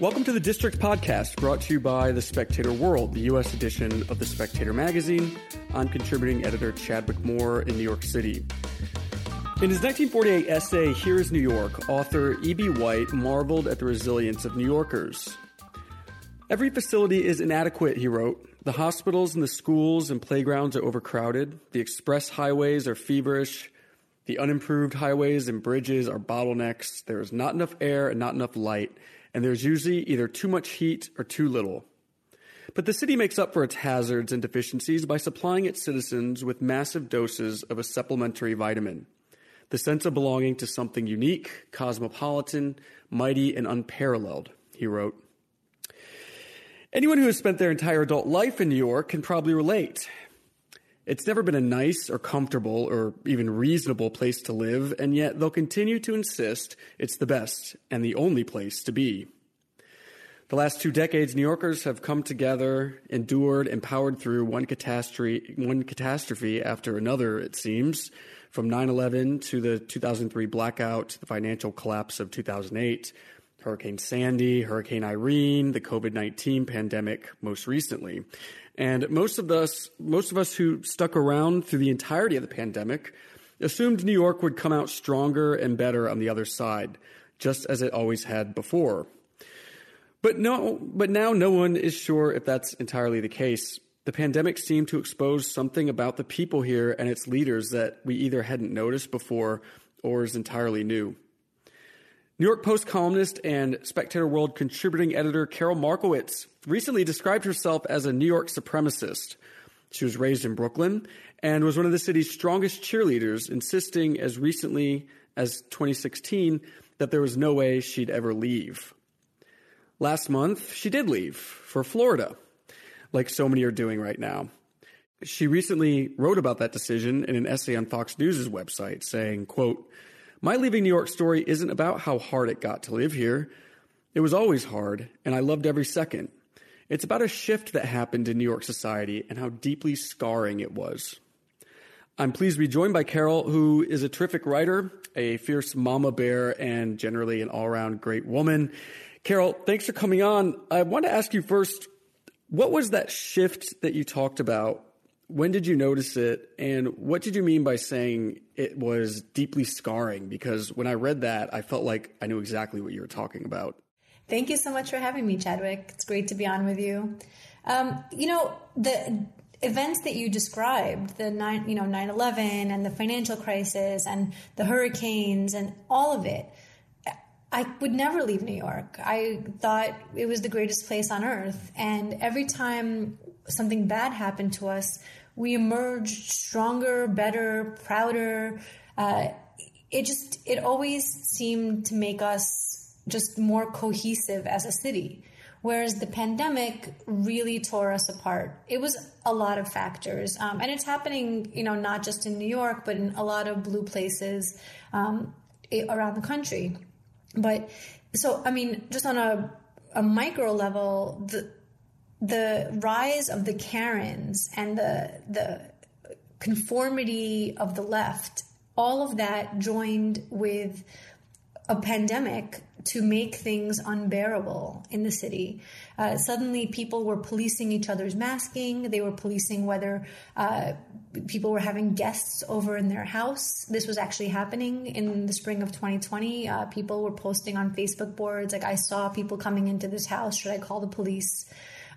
Welcome to the District Podcast, brought to you by The Spectator World, the U.S. edition of The Spectator magazine. I'm contributing editor Chadwick Moore in New York City. In his 1948 essay, Here is New York, author E.B. White marveled at the resilience of New Yorkers. Every facility is inadequate, he wrote. The hospitals and the schools and playgrounds are overcrowded. The express highways are feverish. The unimproved highways and bridges are bottlenecks. There is not enough air and not enough light and there's usually either too much heat or too little. But the city makes up for its hazards and deficiencies by supplying its citizens with massive doses of a supplementary vitamin. The sense of belonging to something unique, cosmopolitan, mighty, and unparalleled, he wrote. Anyone who has spent their entire adult life in New York can probably relate. It's never been a nice or comfortable or even reasonable place to live, and yet they'll continue to insist it's the best and the only place to be. The last two decades, New Yorkers have come together, endured, and powered through one catastrophe, one catastrophe after another, it seems, from 9 11 to the 2003 blackout the financial collapse of 2008, Hurricane Sandy, Hurricane Irene, the COVID 19 pandemic most recently. And most of us, most of us who stuck around through the entirety of the pandemic assumed New York would come out stronger and better on the other side, just as it always had before. But no, but now no one is sure if that's entirely the case. The pandemic seemed to expose something about the people here and its leaders that we either hadn't noticed before or is entirely new. New York Post columnist and Spectator World contributing editor Karol Markowicz recently described herself as a New York supremacist. She was raised in Brooklyn and was one of the city's strongest cheerleaders, insisting as recently as 2016 that there was no way she'd ever leave. Last month, she did leave for Florida, like so many are doing right now. She recently wrote about that decision in an essay on Fox News' website, saying, quote, my leaving New York story isn't about how hard it got to live here. It was always hard, and I loved every second. It's about a shift that happened in New York society and how deeply scarring it was. I'm pleased to be joined by Karol, who is a terrific writer, a fierce mama bear, and generally an all around great woman. Karol, thanks for coming on. I want to ask you first what was that shift that you talked about when did you notice it and what did you mean by saying it was deeply scarring because when i read that i felt like i knew exactly what you were talking about thank you so much for having me chadwick it's great to be on with you um, you know the events that you described the 9 you know 9-11 and the financial crisis and the hurricanes and all of it I would never leave New York. I thought it was the greatest place on earth. And every time something bad happened to us, we emerged stronger, better, prouder. Uh, it just, it always seemed to make us just more cohesive as a city. Whereas the pandemic really tore us apart. It was a lot of factors. Um, and it's happening, you know, not just in New York, but in a lot of blue places um, around the country. But so, I mean, just on a, a micro level, the, the rise of the Karens and the the conformity of the left, all of that joined with a pandemic to make things unbearable in the city. Uh, suddenly, people were policing each other's masking. They were policing whether uh, people were having guests over in their house. This was actually happening in the spring of 2020. Uh, people were posting on Facebook boards, like, I saw people coming into this house. Should I call the police?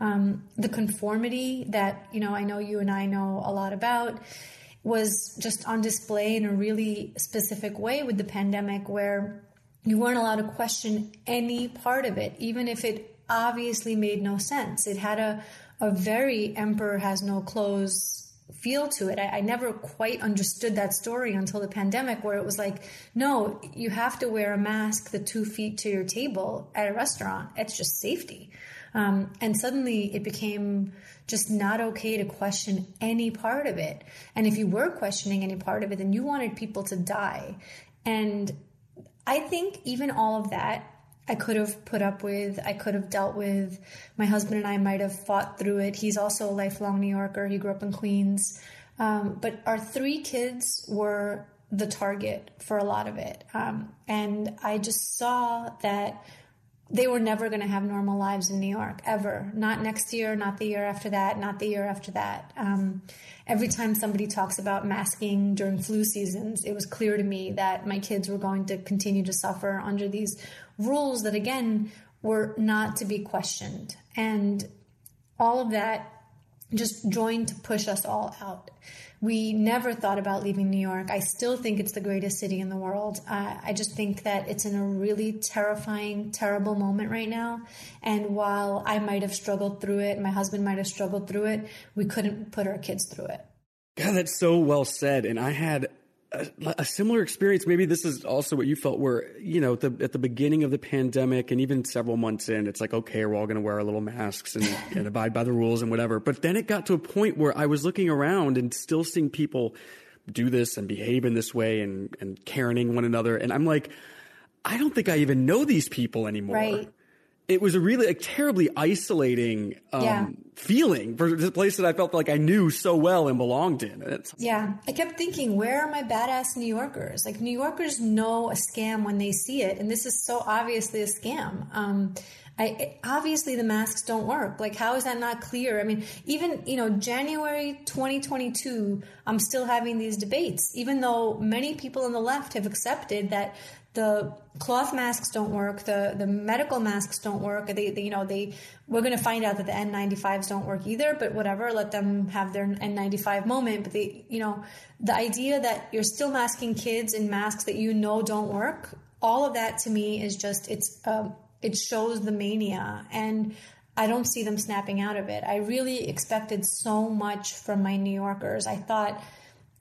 Um, the conformity that you know I know you and I know a lot about was just on display in a really specific way with the pandemic where you weren't allowed to question any part of it even if it obviously made no sense it had a a very emperor has no clothes feel to it. I, I, never quite understood that story until the pandemic, where it was like, no, you have to wear a mask the two feet to your table at a restaurant. It's just safety. Um, and suddenly it became just not okay to question any part of it. And if you were questioning any part of it, then you wanted people to die. And I think even all of that I could have put up with, I could have dealt with. My husband and I might have fought through it. He's also a lifelong New Yorker. He grew up in Queens. Um, but our three kids were the target for a lot of it. Um, and I just saw that they were never going to have normal lives in New York ever. Not next year, not the year after that, not the year after that. Um, every time somebody talks about masking during flu seasons, it was clear to me that my kids were going to continue to suffer under these rules that, again, were not to be questioned. And all of that just joined to push us all out. We never thought about leaving New York. I still think it's the greatest city in the world. Uh, I just think that it's in a really terrifying, terrible moment right now. And while I might have struggled through it, my husband might have struggled through it, we couldn't put our kids through it. God, that's so well said. And I had a, a, similar experience. Maybe this is also what you felt where, you know, the, at the beginning of the pandemic and even several months in, it's like, okay, we're all going to wear our little masks and, and abide by the rules and whatever. But then it got to a point where I was looking around and still seeing people do this and behave in this way and, and caring one another. And I'm like, I don't think I even know these people anymore. Right it was a really like, terribly isolating um, yeah. feeling for this place that I felt like I knew so well and belonged in. It's, yeah, I kept thinking, where are my badass New Yorkers? Like New Yorkers know a scam when they see it, and this is so obviously a scam. Um, I, obviously the masks don't work. Like, how is that not clear? I mean, even, you know, January 2022, I'm still having these debates, even though many people on the left have accepted that the cloth masks don't work the the medical masks don't work they, they you know they we're going to find out that the N95s don't work either but whatever let them have their N95 moment but they you know the idea that you're still masking kids in masks that you know don't work all of that to me is just it's um, it shows the mania and I don't see them snapping out of it. I really expected so much from my New Yorkers. I thought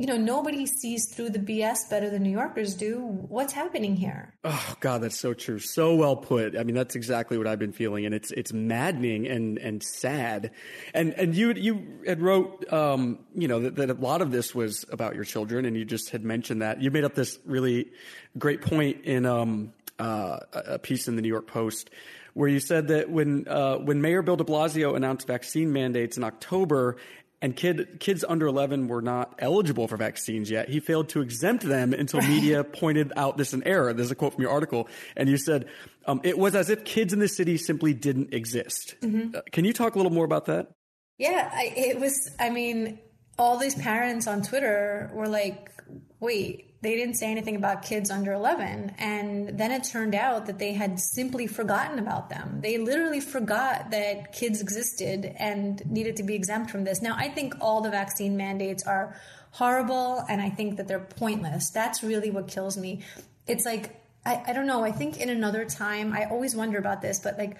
you know, nobody sees through the BS better than New Yorkers do. What's happening here? Oh God, that's so true. So well put. I mean, that's exactly what I've been feeling, and it's it's maddening and and sad. And and you you had wrote, um, you know, that, that a lot of this was about your children, and you just had mentioned that you made up this really great point in um, uh, a piece in the New York Post where you said that when uh, when Mayor Bill De Blasio announced vaccine mandates in October, and kid, kids under 11 were not eligible for vaccines yet. He failed to exempt them until media pointed out this an error. There's a quote from your article, and you said um, it was as if kids in the city simply didn't exist. Mm-hmm. Uh, can you talk a little more about that? Yeah, I, it was. I mean, all these parents on Twitter were like, "Wait, they didn't say anything about kids under 11. And then it turned out that they had simply forgotten about them. They literally forgot that kids existed and needed to be exempt from this. Now, I think all the vaccine mandates are horrible and I think that they're pointless. That's really what kills me. It's like, I, I don't know. I think in another time, I always wonder about this, but like,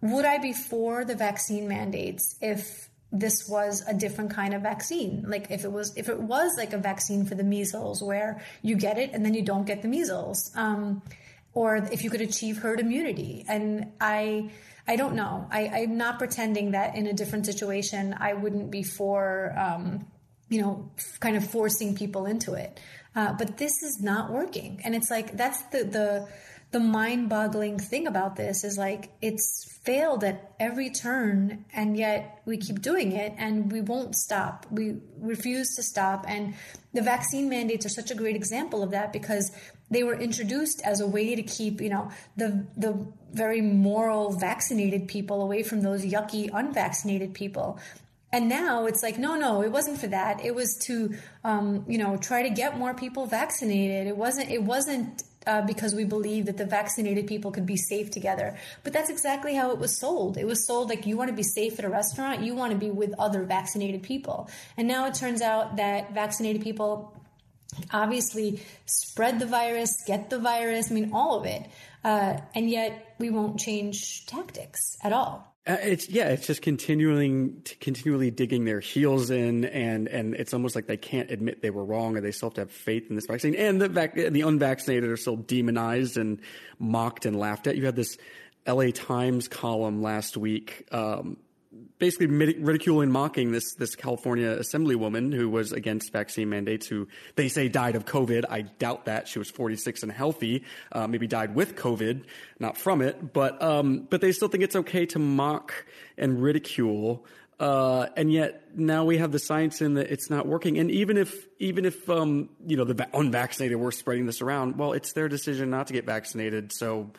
would I be for the vaccine mandates if this was a different kind of vaccine. Like if it was if it was like a vaccine for the measles where you get it and then you don't get the measles um, or if you could achieve herd immunity. And i i don't know. I, i'm not pretending that in a different situation i wouldn't be for um, you know kind of forcing people into it. Uh, but this is not working. And it's like that's the the the mind boggling thing about this is like it's failed at every turn and yet we keep doing it and we won't stop. We refuse to stop. And the vaccine mandates are such a great example of that because they were introduced as a way to keep, you know, the the very moral vaccinated people away from those yucky unvaccinated people. And now it's like, no, no, it wasn't for that. It was to, um, you know, try to get more people vaccinated. It wasn't. It wasn't uh, because we believe that the vaccinated people could be safe together. But that's exactly how it was sold. It was sold like you want to be safe at a restaurant, you want to be with other vaccinated people. And now it turns out that vaccinated people obviously spread the virus, get the virus, I mean, all of it. Uh, and yet we won't change tactics at all. Uh, it's yeah, it's just continuing, continually digging their heels in, and and it's almost like they can't admit they were wrong, or they still have to have faith in this vaccine. And the vac- the unvaccinated are still demonized and mocked and laughed at. You had this L.A. Times column last week um, basically ridiculing, mocking this this California assemblywoman who was against vaccine mandates, who they say died of COVID. I doubt that she was 46 and healthy, uh, maybe died with COVID, not from it. But um, but they still think it's okay to mock and ridicule. Uh, and yet now we have the science in that it's not working. And even if even if um, you know the unvaccinated were spreading this around, well, it's their decision not to get vaccinated. So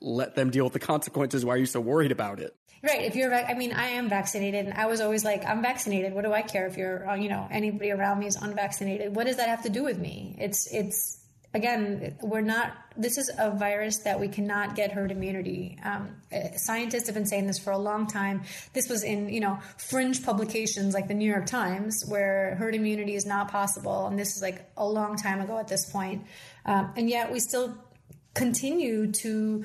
let them deal with the consequences. Why are you so worried about it? Right. If you're, I mean, I am vaccinated, and I was always like, I'm vaccinated. What do I care if you're, uh, you know, anybody around me is unvaccinated? What does that have to do with me? It's, it's, again, we're not, this is a virus that we cannot get herd immunity. Um, eh, scientists have been saying this for a long time. This was in, you know, fringe publications like the New York Times, where herd immunity is not possible. And this is like a long time ago at this point. Um, and yet we still continue to,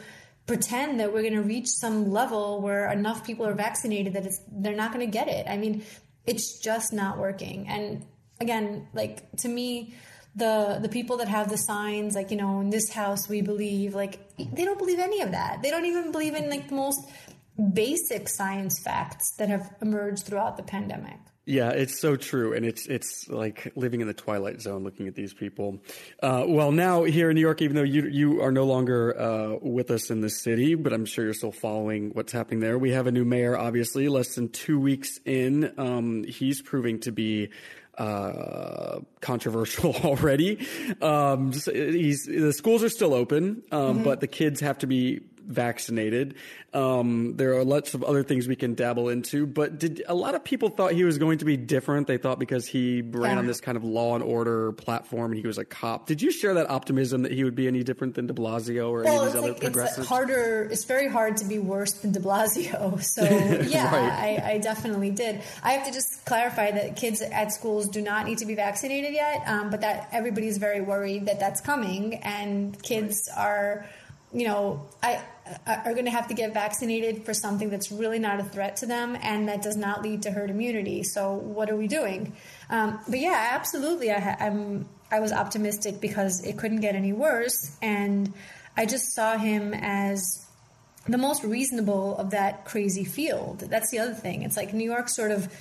pretend that we're going to reach some level where enough people are vaccinated that it's they're not going to get it. I mean, it's just not working. And again, like to me, the the people that have the signs like you know in this house we believe like they don't believe any of that. They don't even believe in like the most basic science facts that have emerged throughout the pandemic. Yeah, it's so true, and it's it's like living in the twilight zone, looking at these people. Uh, well, now here in New York, even though you you are no longer uh, with us in the city, but I'm sure you're still following what's happening there. We have a new mayor, obviously, less than two weeks in. Um, he's proving to be uh, controversial already. Um, he's the schools are still open, um, mm-hmm. but the kids have to be vaccinated. Um, there are lots of other things we can dabble into, but did a lot of people thought he was going to be different? They thought because he ran yeah. on this kind of law and order platform and he was a cop. Did you share that optimism that he would be any different than De Blasio or well, any of these other like, progressives? It's harder. It's very hard to be worse than De Blasio. So yeah, right. I, I, definitely did. I have to just clarify that kids at schools do not need to be vaccinated yet, um, but that everybody's very worried that that's coming, and kids right. are you know, I are going to have to get vaccinated for something that's really not a threat to them and that does not lead to herd immunity. So what are we doing? Um, but yeah, absolutely. I, I'm I was optimistic because it couldn't get any worse, and I just saw him as the most reasonable of that crazy field. That's the other thing. It's like New York sort of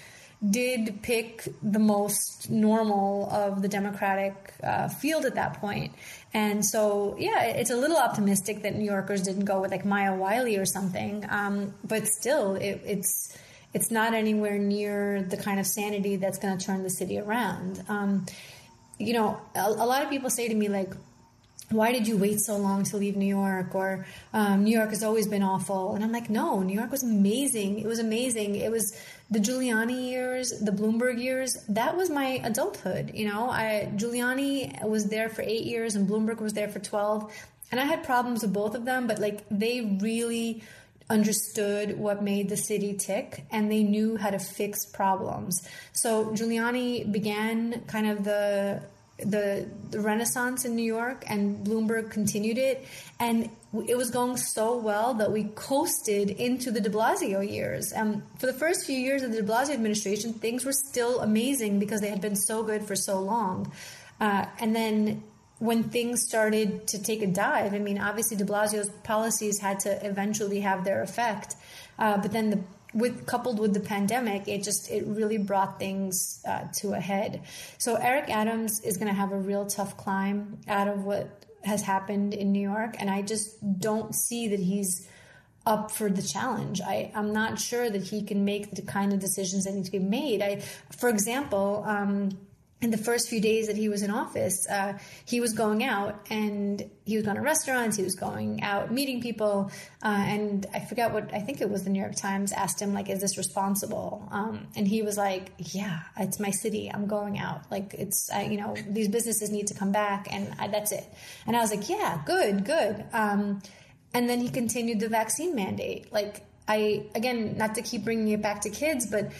did pick the most normal of the Democratic uh, field at that point. And so, yeah, it's a little optimistic that New Yorkers didn't go with like Maya Wiley or something. Um, but still, it, it's it's not anywhere near the kind of sanity that's going to turn the city around. Um, you know, a, a lot of people say to me like, why did you wait so long to leave New York? Or um, New York has always been awful. And I'm like, no, New York was amazing. It was amazing. It was the Giuliani years, the Bloomberg years. That was my adulthood. You know, I, Giuliani was there for eight years and Bloomberg was there for 12. And I had problems with both of them, but like they really understood what made the city tick and they knew how to fix problems. So Giuliani began kind of the the, the renaissance in New York, and Bloomberg continued it. And it was going so well that we coasted into the de Blasio years. Um, for the first few years of the de Blasio administration, things were still amazing because they had been so good for so long. Uh, and then when things started to take a dive, I mean, obviously de Blasio's policies had to eventually have their effect. Uh, but then the with coupled with the pandemic, it just it really brought things uh, to a head. So Eric Adams is going to have a real tough climb out of what has happened in New York, and I just don't see that he's up for the challenge. I, I'm not sure that he can make the kind of decisions that need to be made. I, for example. Um, in the first few days that he was in office, uh, he was going out and he was going to restaurants, he was going out meeting people, uh, and I forget what I think it was the New York Times asked him like, "Is this responsible?" Um, and he was like, "Yeah, it's my city. I'm going out. Like it's you know these businesses need to come back, and I, that's it." And I was like, "Yeah, good, good." Um, and then he continued the vaccine mandate. Like I again, not to keep bringing it back to kids, but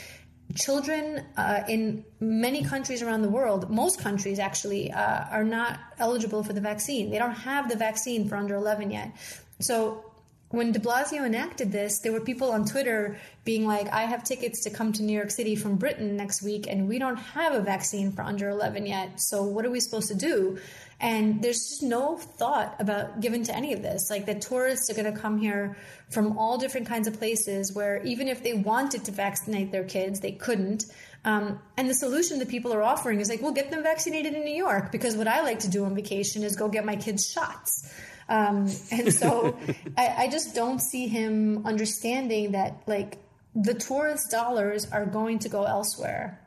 children uh, in many countries around the world, most countries actually, uh, are not eligible for the vaccine. They don't have the vaccine for under 11 yet. So when de Blasio enacted this, there were people on Twitter being like, I have tickets to come to New York City from Britain next week, and we don't have a vaccine for under 11 yet. So what are we supposed to do? And there's just no thought about given to any of this. Like the tourists are going to come here from all different kinds of places where even if they wanted to vaccinate their kids, they couldn't. Um, and the solution that people are offering is like, well, get them vaccinated in New York because what I like to do on vacation is go get my kids shots. Um, and so I, I just don't see him understanding that like the tourist dollars are going to go elsewhere.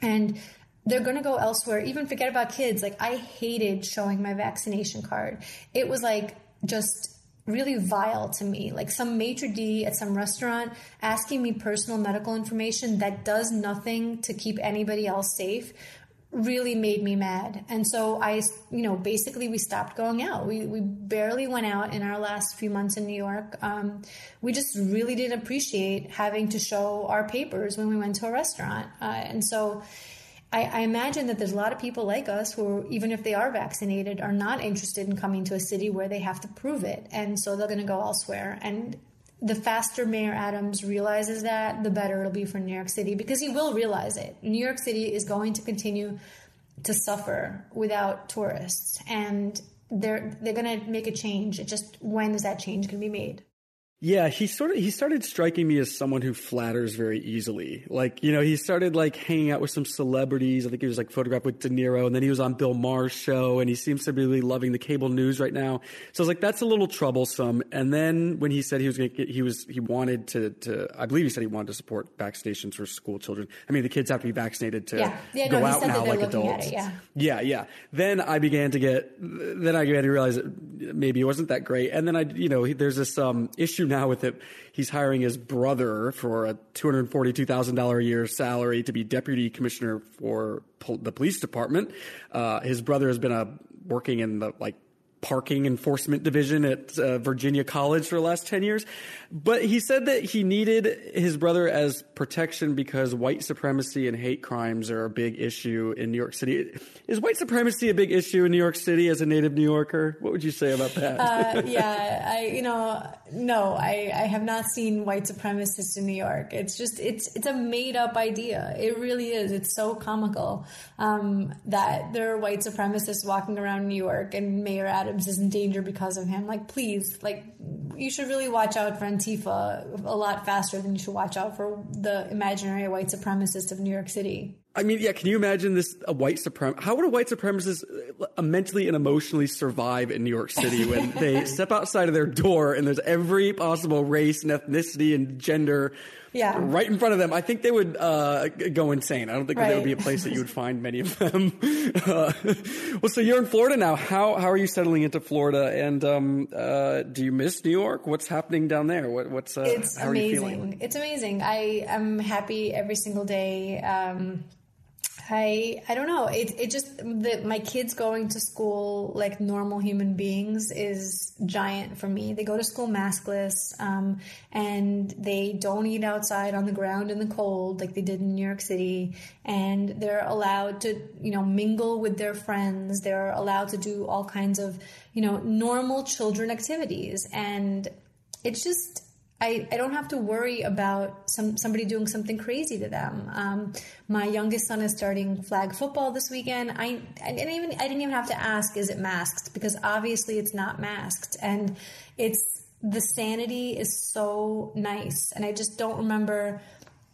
And they're going to go elsewhere. Even forget about kids. Like I hated showing my vaccination card. It was like just really vile to me. Like some maitre d at some restaurant asking me personal medical information that does nothing to keep anybody else safe really made me mad. And so I, you know, basically we stopped going out. We, we barely went out in our last few months in New York. Um, we just really didn't appreciate having to show our papers when we went to a restaurant. Uh, and so, I, I, imagine that there's a lot of people like us who, even if they are vaccinated, are not interested in coming to a city where they have to prove it. And so they're going to go elsewhere. And the faster Mayor Adams realizes that, the better it'll be for New York City because he will realize it. New York City is going to continue to suffer without tourists. And they're, they're going to make a change. Just when is that change going to be made? Yeah, he sort of he started striking me as someone who flatters very easily. Like, you know, he started like hanging out with some celebrities. I think he was like photographed with De Niro and then he was on Bill Maher's show and he seems to be really loving the cable news right now. So I was like, that's a little troublesome. And then when he said he was going to get, he was, he wanted to, to, I believe he said he wanted to support vaccinations for school children. I mean, the kids have to be vaccinated to yeah. Yeah, go no, out now like adults. It, yeah. yeah, yeah. Then I began to get, then I began to realize that maybe it wasn't that great. And then I, you know, there's this, um, issue now with it he's hiring his brother for a $242,000 a year salary to be deputy commissioner for the police department. Uh, his brother has been a, working in the like parking enforcement division at uh, Virginia College for the last 10 years. But he said that he needed his brother as protection because white supremacy and hate crimes are a big issue in New York City. Is white supremacy a big issue in New York City as a native New Yorker? What would you say about that? Uh, yeah, I, you know, no, I, I have not seen white supremacists in New York. It's just, it's, it's a made up idea. It really is. It's so comical um, that there are white supremacists walking around New York and Mayor Adams is in danger because of him. Like, please, like, you should really watch out for Antifa a lot faster than you should watch out for the imaginary white supremacist of New York City. I mean, yeah, can you imagine this a white supremacist? How would a white supremacist uh, mentally and emotionally survive in New York City when they step outside of their door and there's every possible race and ethnicity and gender yeah. right in front of them, I think they would uh, go insane. I don't think right. that would be a place that you would find many of them. Uh, well, so you're in Florida now. How how are you settling into Florida? And um, uh, do you miss New York? What's happening down there? What, what's uh, it's amazing. It's amazing. I am happy every single day. Um, I I don't know. It it just the, my kids going to school like normal human beings is giant for me. They go to school maskless, um, and they don't eat outside on the ground in the cold like they did in New York City. And they're allowed to you know mingle with their friends. They're allowed to do all kinds of you know normal children activities, and it's just I, I don't have to worry about some somebody doing something crazy to them. Um, my youngest son is starting flag football this weekend. I, I didn't even I didn't even have to ask is it masked because obviously it's not masked and it's the sanity is so nice and I just don't remember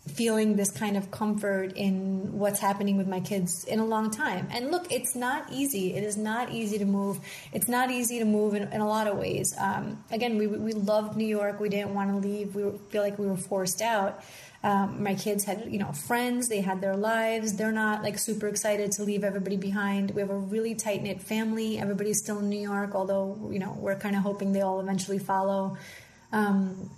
feeling this kind of comfort in what's happening with my kids in a long time. And look, it's not easy. It is not easy to move. It's not easy to move in, in a lot of ways. Um, again, we, we loved New York. We didn't want to leave. We feel like we were forced out. Um, my kids had, you know, friends. They had their lives. They're not like super excited to leave everybody behind. We have a really tight knit family. Everybody's still in New York, although you know we're kind of hoping they all eventually follow. Um,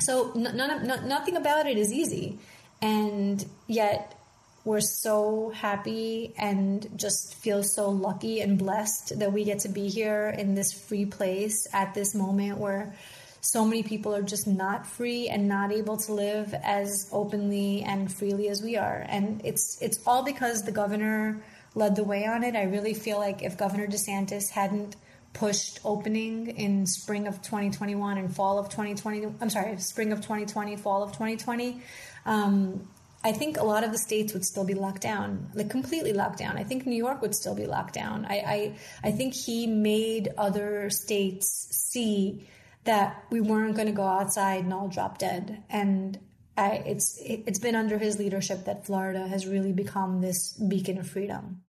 so none of, no, nothing about it is easy and yet we're so happy and just feel so lucky and blessed that we get to be here in this free place at this moment where so many people are just not free and not able to live as openly and freely as we are. And it's it's all because the governor led the way on it. I really feel like if governor desantis hadn't pushed opening in spring of 2021 and fall of 2020 i'm sorry spring of 2020 fall of 2020 um, I think a lot of the states would still be locked down, like completely locked down. I think New York would still be locked down. I, I, I think he made other states see that we weren't going to go outside and all drop dead. And I, it's it's been under his leadership that Florida has really become this beacon of freedom.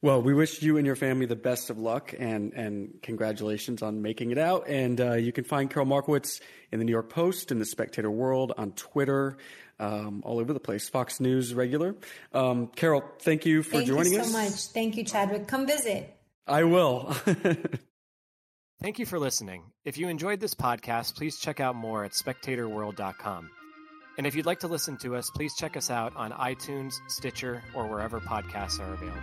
Well, we wish you and your family the best of luck and, and congratulations on making it out. And uh, you can find Karol Markowicz in the New York Post, in the Spectator World, on Twitter, um, all over the place. Fox News regular. Um, Karol, thank you for thank joining us. Thank you so much. Thank you, Chadwick. Come visit. I will. Thank you for listening. If you enjoyed this podcast, please check out more at spectatorworld.com. And if you'd like to listen to us, please check us out on iTunes, Stitcher, or wherever podcasts are available.